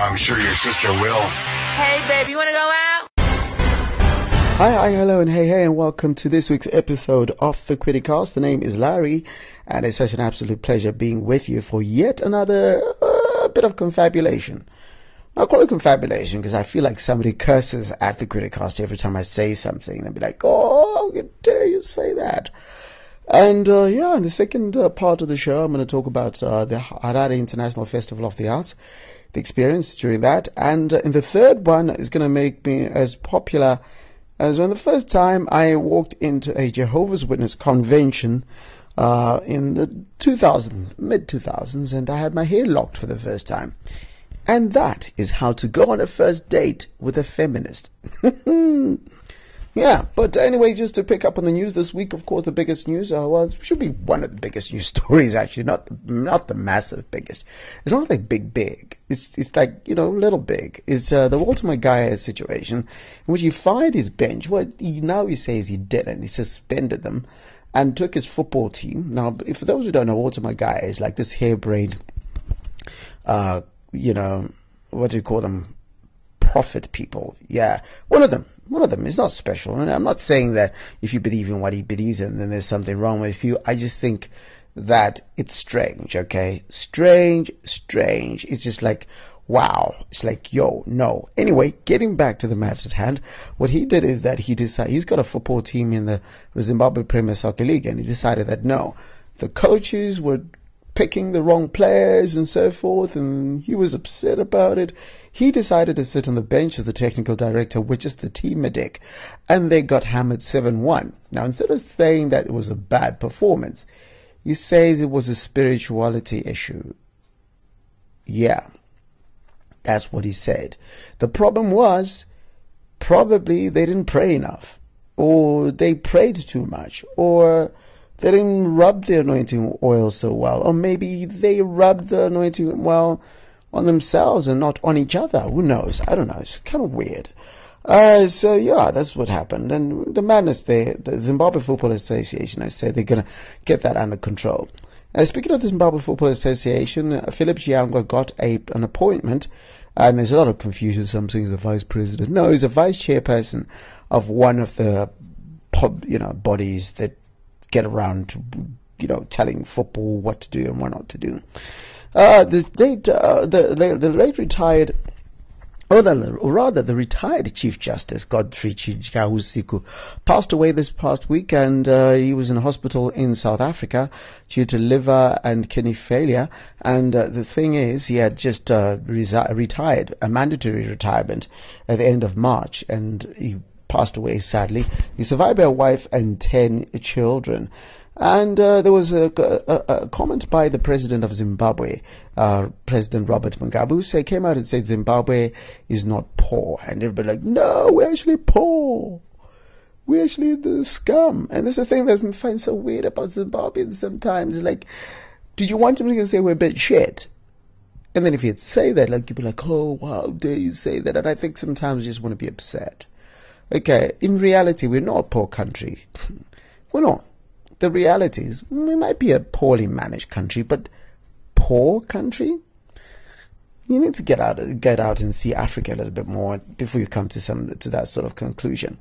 I'm sure your sister will. Hey, baby, you want to go out? Hi, hi, hello, and hey, hey, and welcome to this week's episode of the Criticast. The name is Larry, and it's such an absolute pleasure being with you for yet another uh, bit of confabulation. I call it confabulation because I feel like somebody curses at the Criticast every time I say something. They'll be like, oh, how dare you say that? And uh, yeah, in the second uh, part of the show, I'm going to talk about uh, the Harare International Festival of the Arts, the experience during that. And uh, in the third one is going to make me as popular as when the first time I walked into a Jehovah's Witness convention uh, in the 2000, mid 2000s, and I had my hair locked for the first time. And that is how to go on a first date with a feminist. yeah, but anyway, just to pick up on the news this week, of course, the biggest news, uh, well, should be one of the biggest news stories, actually, not the, not the massive biggest. It's not like big, big. It's, it's like, you know, little big. It's uh, the Walter Magaya situation, in which he fired his bench. What he now he says he didn't. He suspended them and took his football team. Now, for those who don't know, Walter Magaya is like this harebrained, uh, you know, what do you call them? Prophet people. Yeah. One of them. One of them is not special. And I'm not saying that if you believe in what he believes in, then there's something wrong with you. I just think that it's strange, okay? Strange, strange. It's just like, wow. It's like, yo, no. Anyway, getting back to the matter at hand, what he did is that he decided, he's got a football team in the Zimbabwe Premier Soccer League, and he decided that no, the coaches were picking the wrong players and so forth, and he was upset about it. He decided to sit on the bench as the technical director, which is the team medic, and they got hammered 7 1. Now, instead of saying that it was a bad performance, he says it was a spirituality issue. Yeah, that's what he said. The problem was probably they didn't pray enough, or they prayed too much, or they didn't rub the anointing oil so well, or maybe they rubbed the anointing well on themselves and not on each other. Who knows? I don't know. It's kind of weird. Uh, so yeah, that's what happened. And the madness there, the Zimbabwe Football Association, I said they're gonna get that under control. Uh, speaking of the Zimbabwe Football Association, uh, Philip Chiyangwa got a, an appointment, and there's a lot of confusion. Some he's a vice president. No, he's a vice chairperson of one of the, you know, bodies that get around to, you know, telling football what to do and what not to do. Uh, the late, uh, the, the, the late retired, or, the, or rather, the retired Chief Justice Godfrey Chidyausiku passed away this past week, and uh, he was in hospital in South Africa due to liver and kidney failure. And uh, the thing is, he had just uh, resi- retired, a mandatory retirement at the end of March, and he passed away sadly. He's survived by a wife and ten children. And uh, there was a, a, a, comment by the president of Zimbabwe, uh, President Robert Mugabe, who say, came out and said Zimbabwe is not poor. And everybody like, no, we're actually poor. We're actually the scum. And that's the thing that I find so weird about Zimbabweans sometimes. Like, did you want him to say we're a bit shit? And then if he'd say that, like, you'd be like, oh, how dare you say that? And I think sometimes you just want to be upset. Okay, in reality, we're not a poor country. we're not the reality is we might be a poorly managed country, but poor country? You need to get out, get out and see Africa a little bit more before you come to some to that sort of conclusion.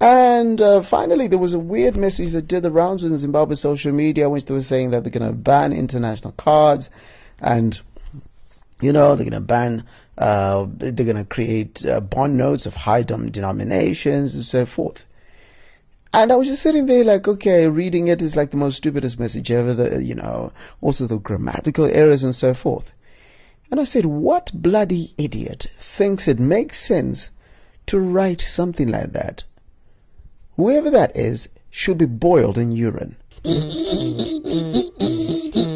And uh, finally, there was a weird message that did the rounds in Zimbabwe social media, which they were saying that they're going to ban international cards, and you know they're going to ban, uh, they're going to create uh, bond notes of high denominations and so forth. And I was just sitting there like, okay, reading it is like the most stupidest message ever, the, you know, also the grammatical errors and so forth. And I said, what bloody idiot thinks it makes sense to write something like that? Whoever that is should be boiled in urine.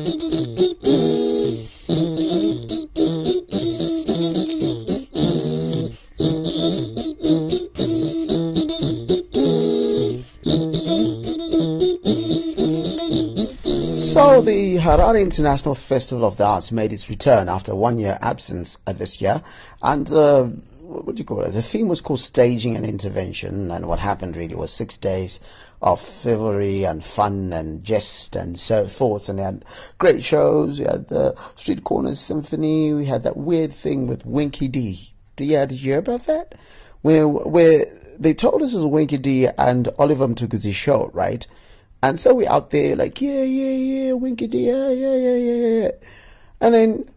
Harare International Festival of the Arts made its return after one year absence uh, this year, and uh, what do you call it? The theme was called Staging and Intervention, and what happened really was six days of revelry and fun and jest and so forth. And they had great shows. We had the Street Corners Symphony. We had that weird thing with Winky D. Do you, did you hear about that? Where where they told us it was Winky D and Oliver Mtukudzi show, right? And so we're out there like, yeah, yeah, yeah, Winky D, yeah, yeah, yeah, yeah, yeah. And then,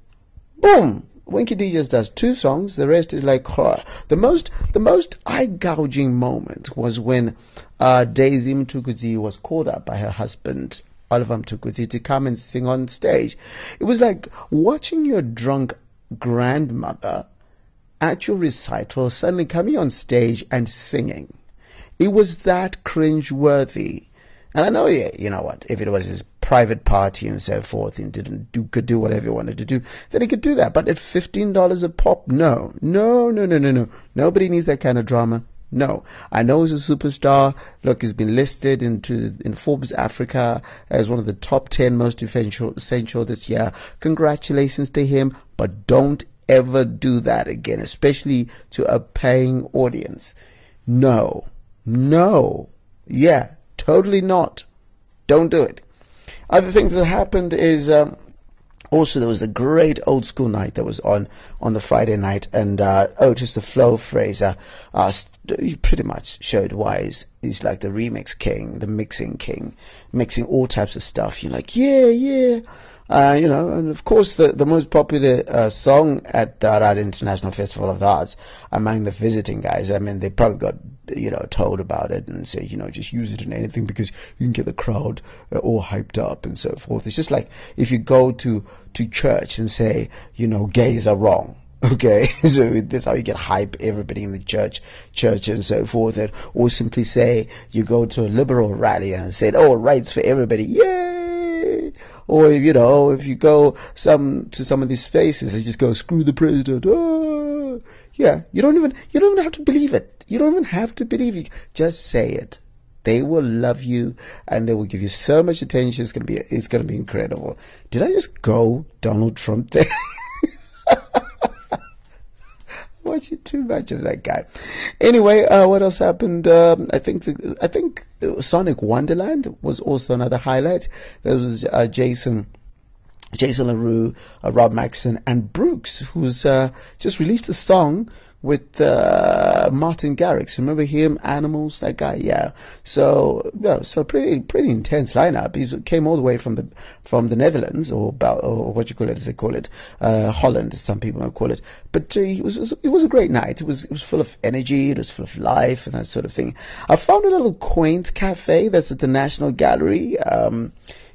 boom, Winky D just does two songs. The rest is like horror. The most, the most eye gouging moment was when uh, Daisy Mtukudzi was called up by her husband Oliver Mtukudzi to come and sing on stage. It was like watching your drunk grandmother at your recital suddenly coming on stage and singing. It was that cringe worthy. And I know, yeah, you know what, if it was his private party and so forth and didn't do, could do whatever he wanted to do, then he could do that. But at $15 a pop, no, no, no, no, no, no. Nobody needs that kind of drama. No, I know he's a superstar. Look, he's been listed into in Forbes Africa as one of the top ten most essential, essential this year. Congratulations to him, but don't ever do that again, especially to a paying audience. No, no, yeah, totally not. Don't do it. Other things that happened is. Um, also, there was a great old school night that was on on the Friday night, and uh, Otis the Flow Fraser uh, pretty much showed why he's, he's like the remix king, the mixing king, mixing all types of stuff. You're like, yeah, yeah. Uh, you know, and of course, the, the most popular uh, song at the Harare International Festival of the Arts among the visiting guys, I mean, they probably got, you know, told about it and say, you know, just use it in anything because you can get the crowd uh, all hyped up and so forth. It's just like if you go to, to church and say, you know, gays are wrong. Okay, so that's how you get hype everybody in the church, church and so forth. And, or simply say you go to a liberal rally and say, "Oh, rights for everybody, yay!" Or you know, if you go some to some of these spaces and just go, "Screw the president," oh, yeah, you don't even you don't even have to believe it. You don't even have to believe it. Just say it. They will love you and they will give you so much attention. It's gonna be it's gonna be incredible. Did I just go Donald Trump there? watching too much of that guy. Anyway, uh, what else happened? Um, I think the, I think Sonic Wonderland was also another highlight. There was uh, Jason. Jason LaRue, uh, Rob Maxson, and Brooks, who's uh, just released a song with uh, Martin Garrix. Remember him? Animals, that guy. Yeah. So yeah, so pretty pretty intense lineup. He came all the way from the from the Netherlands or or what you call it as they call it, uh, Holland, as some people might call it. But uh, it was it was a great night. It was it was full of energy. It was full of life and that sort of thing. I found a little quaint cafe that's at the National Gallery. Um,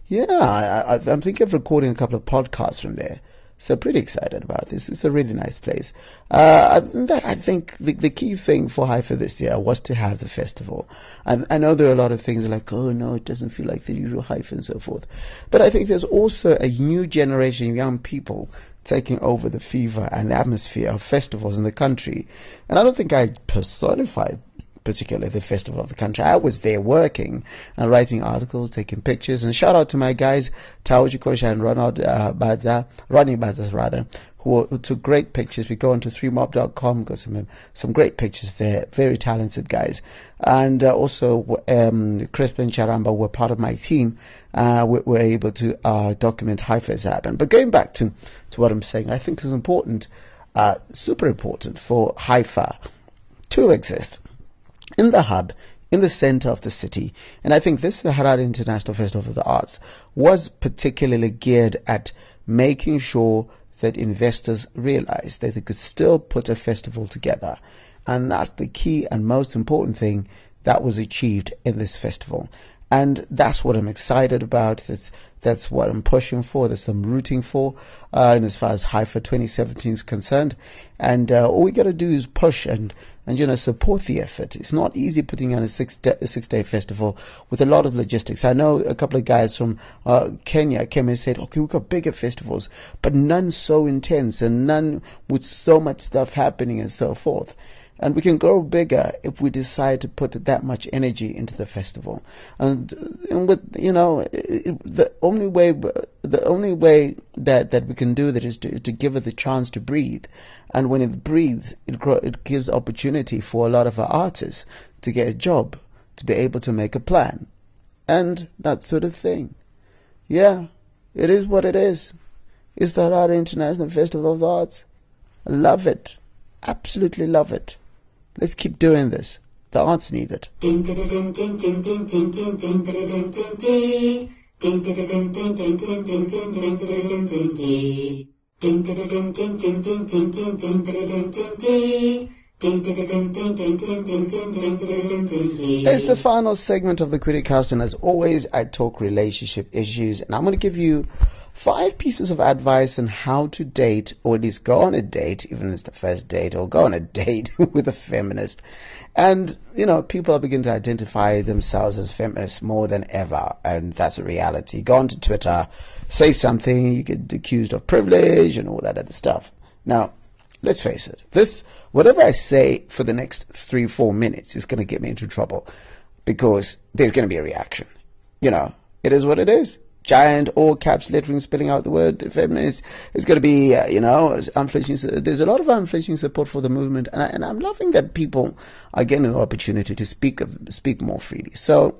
yeah, I, I'm thinking of recording a couple of podcasts from there. So pretty excited about this. It's a really nice place. Uh, that I think the, the key thing for HIFA this year was to have the festival. And I know there are a lot of things like, oh no, it doesn't feel like the usual HIFA and so forth. But I think there's also a new generation of young people taking over the fever and the atmosphere of festivals in the country. And I don't think I personify particularly the festival of the country. I was there working and writing articles, taking pictures, and shout out to my guys, Tao Kosha and Ronald uh, Baza, Ronnie Baza rather, who, who, took great pictures. We go onto 3mob.com, got some some great pictures there. Very talented guys. And uh, also, um, and Charamba were part of my team. Uh, we were able to uh, document HIFA's happen. But going back to, to what I'm saying, I think it's important, uh, super important for HIFA to exist in the hub, in the center of the city. And I think this Harare International Festival of the Arts was particularly geared at making sure that investors realized that they could still put a festival together. And that's the key and most important thing that was achieved in this festival. And that's what I'm excited about. That's, that's what I'm pushing for. That's what I'm rooting for. Uh, and as far as HIFA 2017 is concerned. And uh, all we got to do is push and and you know support the effort. It's not easy putting on a six day, six day festival with a lot of logistics. I know a couple of guys from uh, Kenya came and said, "Okay, we've got bigger festivals, but none so intense and none with so much stuff happening and so forth." And we can grow bigger if we decide to put that much energy into the festival. And, and with, you know, it, the only way, the only way that, that we can do that is to, to give it the chance to breathe. And when it breathes, it, grow, it gives opportunity for a lot of our artists to get a job, to be able to make a plan, and that sort of thing. Yeah, it is what it is. It's the Harare International Festival of the Arts. Love it. Absolutely love it. Let's keep doing this. The arts need it. It's the final segment of the Criticast, and as always, I talk relationship issues, and I'm going to give you five pieces of advice on how to date, or at least go on a date, even if it's the first date, or go on a date with a feminist. And, you know, people are beginning to identify themselves as feminists more than ever, and that's a reality. Go on to Twitter, say something, you get accused of privilege and all that other stuff. Now, let's face it, this, whatever I say for the next three, four minutes is going to get me into trouble because there's going to be a reaction. You know, it is what it is. Giant all caps lettering spelling out the word feminist It's going to be, uh, you know, unflinching. There's a lot of unflinching support for the movement, and, I, and I'm loving that people are getting an opportunity to speak speak more freely. So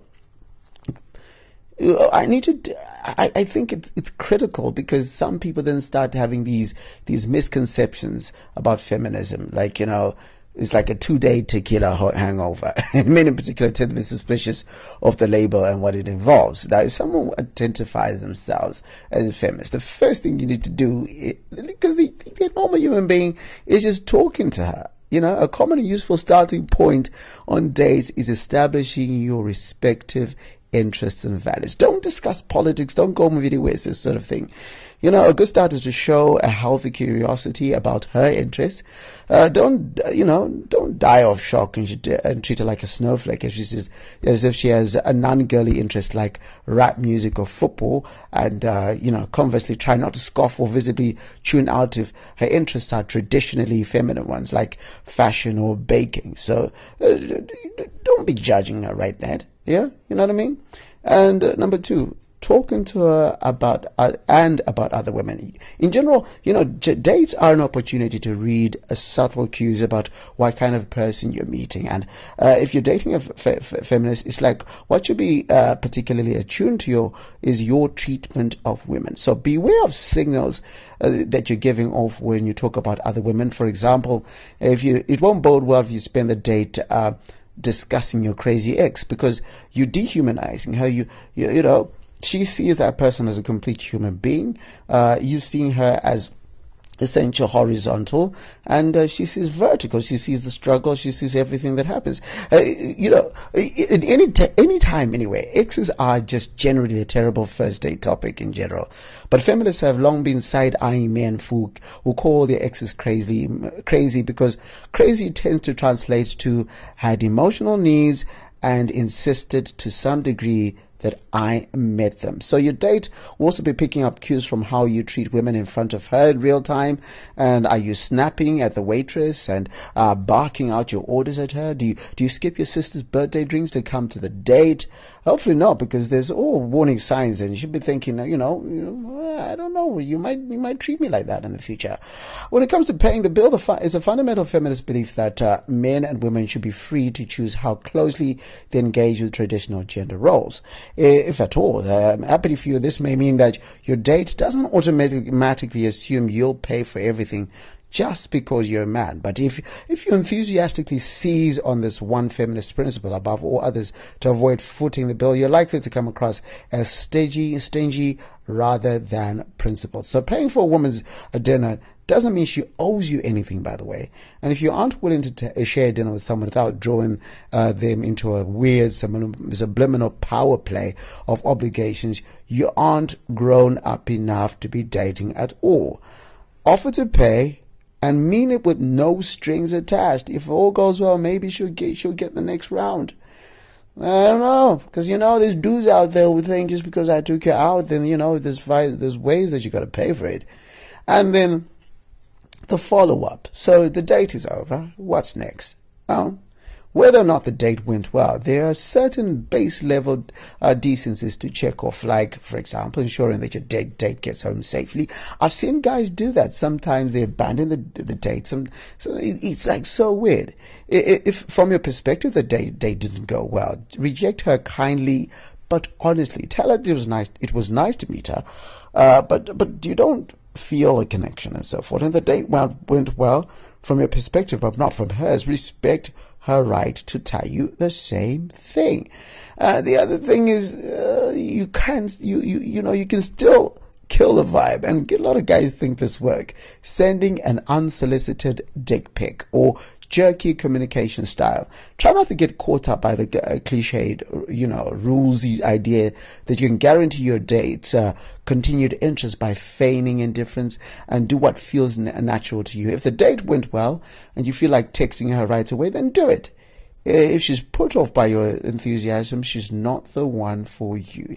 I need to. I, I think it's it's critical because some people then start having these these misconceptions about feminism, like you know. It's like a two-day tequila hangover. men in particular tend to be suspicious of the label and what it involves. Now, if someone identifies themselves as a feminist, the first thing you need to do, because the, the normal human being is just talking to her. You know, a common and useful starting point on dates is establishing your respective interests and values. Don't discuss politics. Don't go movie ways, this sort of thing. You know, a good start is to show a healthy curiosity about her interests. Uh, don't, you know, don't die of shock and, she, and treat her like a snowflake if as if she has a non-girly interest like rap music or football. And, uh, you know, conversely, try not to scoff or visibly tune out if her interests are traditionally feminine ones like fashion or baking. So uh, don't be judging her right there. Yeah, you know what I mean? And uh, number two, talking to her about uh, and about other women. In general you know j- dates are an opportunity to read subtle cues about what kind of person you're meeting. And uh, if you're dating a feminist it's like what should be uh, particularly attuned to your is your treatment of women. So beware of signals uh, that you're giving off when you talk about other women. For example if you it won't bode well if you spend the date uh, discussing your crazy ex because you're dehumanizing her. You, you, you know, she sees that person as a complete human being. Uh, you seeing her as essential horizontal and uh, she sees vertical. She sees the struggle. She sees everything that happens. Uh, you know any t- any time anyway exes are just generally a terrible first date topic in general. But feminists have long been side-eyeing men who who call their exes crazy crazy because crazy tends to translate to had emotional needs and insisted to some degree that I met them. So your date will also be picking up cues from how you treat women in front of her in real time. And are you snapping at the waitress and uh, barking out your orders at her? Do you do you skip your sister's birthday drinks to come to the date? Hopefully not, because there's all warning signs, and you should be thinking, you know, you know, I don't know, you might you might treat me like that in the future. When it comes to paying the bill, the fu- it's a fundamental feminist belief that uh, men and women should be free to choose how closely they engage with traditional gender roles, if at all. I'm happy for you, this may mean that your date doesn't automatically assume you'll pay for everything just because you're a man. But if if you enthusiastically seize on this one feminist principle above all others to avoid footing the bill, you're likely to come across as stingy, stingy rather than principled. So paying for a woman's dinner doesn't mean she owes you anything, by the way. And if you aren't willing to t- share dinner with someone without drawing uh, them into a weird subliminal power play of obligations, you aren't grown up enough to be dating at all. Offer to pay and mean it with no strings attached. If all goes well, maybe she'll get she'll get the next round. I don't know, because you know there's dudes out there who think just because I took her out, then you know there's there's ways that you got to pay for it, and then the follow up. So the date is over. What's next? Well, whether or not the date went well, there are certain base level uh, decencies to check off, like, for example, ensuring that your date, date gets home safely. I've seen guys do that. Sometimes they abandon the, the date. Some, so it's like so weird. If, from your perspective, the date, date didn't go well, reject her kindly, but honestly. Tell her it was nice, it was nice to meet her, uh, but, but you don't feel a connection and so forth. And the date went well from your perspective, but not from hers. Respect her right to tell you the same thing. Uh, the other thing is, uh, you can't, you, you, you know, you can still kill the vibe. And a lot of guys think this work. Sending an unsolicited dick pic or jerky communication style. Try not to get caught up by the uh, cliched, you know, rulesy idea that you can guarantee your dates uh, continued interest by feigning indifference and do what feels natural to you. If the date went well and you feel like texting her right away, then do it. If she's put off by your enthusiasm, she's not the one for you.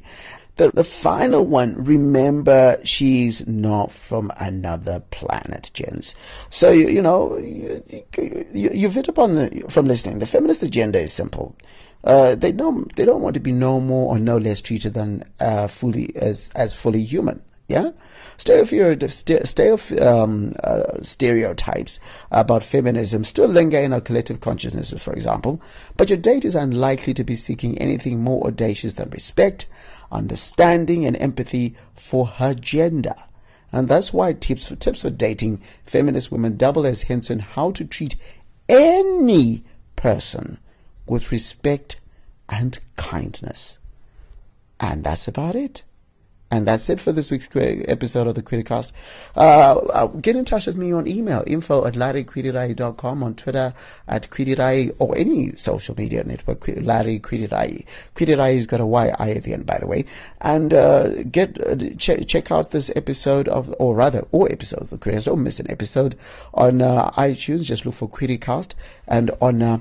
The, the final one, remember, she's not from another planet, gents. So, you, you know, you, you, you've hit upon the, from listening, the feminist agenda is simple. Uh, they don't, they don't want to be no more or no less treated than, uh, fully, as, as fully human. Yeah? Um, uh, stereotypes about feminism still linger in our collective consciousness, for example, but your date is unlikely to be seeking anything more audacious than respect, understanding, and empathy for her gender. And that's why tips for, tips for dating feminist women double as hints on how to treat any person with respect and kindness. And that's about it. And that's it for this week's episode of the Criticast. Uh, uh, get in touch with me on email, info at larrykwirirayi.com, on Twitter at Kwirirayi, or any social media network, Larry Kwirirayi. Kwirirayi has got a Y-I at the end, by the way. And uh, get uh, ch- check out this episode of, or rather, all episodes of the Criticast. Don't miss an episode on uh, iTunes. Just look for Criticast. And on uh,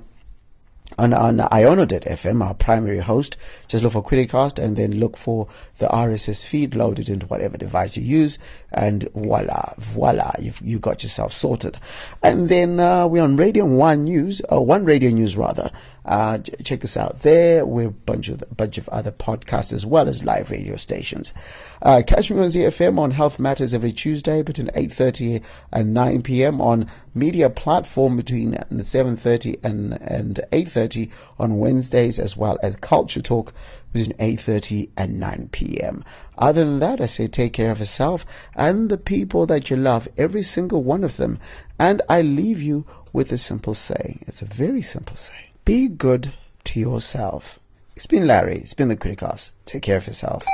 on, on Iono.fm, our primary host. Just look for Criticast and then look for the RSS feed, load it into whatever device you use, and voila, voila, you've you got yourself sorted. And then uh, we're on Radio One News, uh, One Radio News rather. Uh, check us out there. We're a bunch of bunch of other podcasts as well as live radio stations. Uh, catch me on ZFM on Health Matters every Tuesday between 8.30 and 9 p.m. on media platform between 7.30 and, and 8.30 on Wednesdays as well as Culture Talk between 8.30 and 9 p.m. Other than that, I say take care of yourself and the people that you love, every single one of them. And I leave you with a simple saying. It's a very simple saying. Be good to yourself. It's been Larry. It's been the Criticast. Take care of yourself.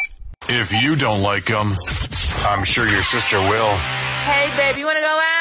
If you don't like them, I'm sure your sister will. Hey, baby, you want to go out?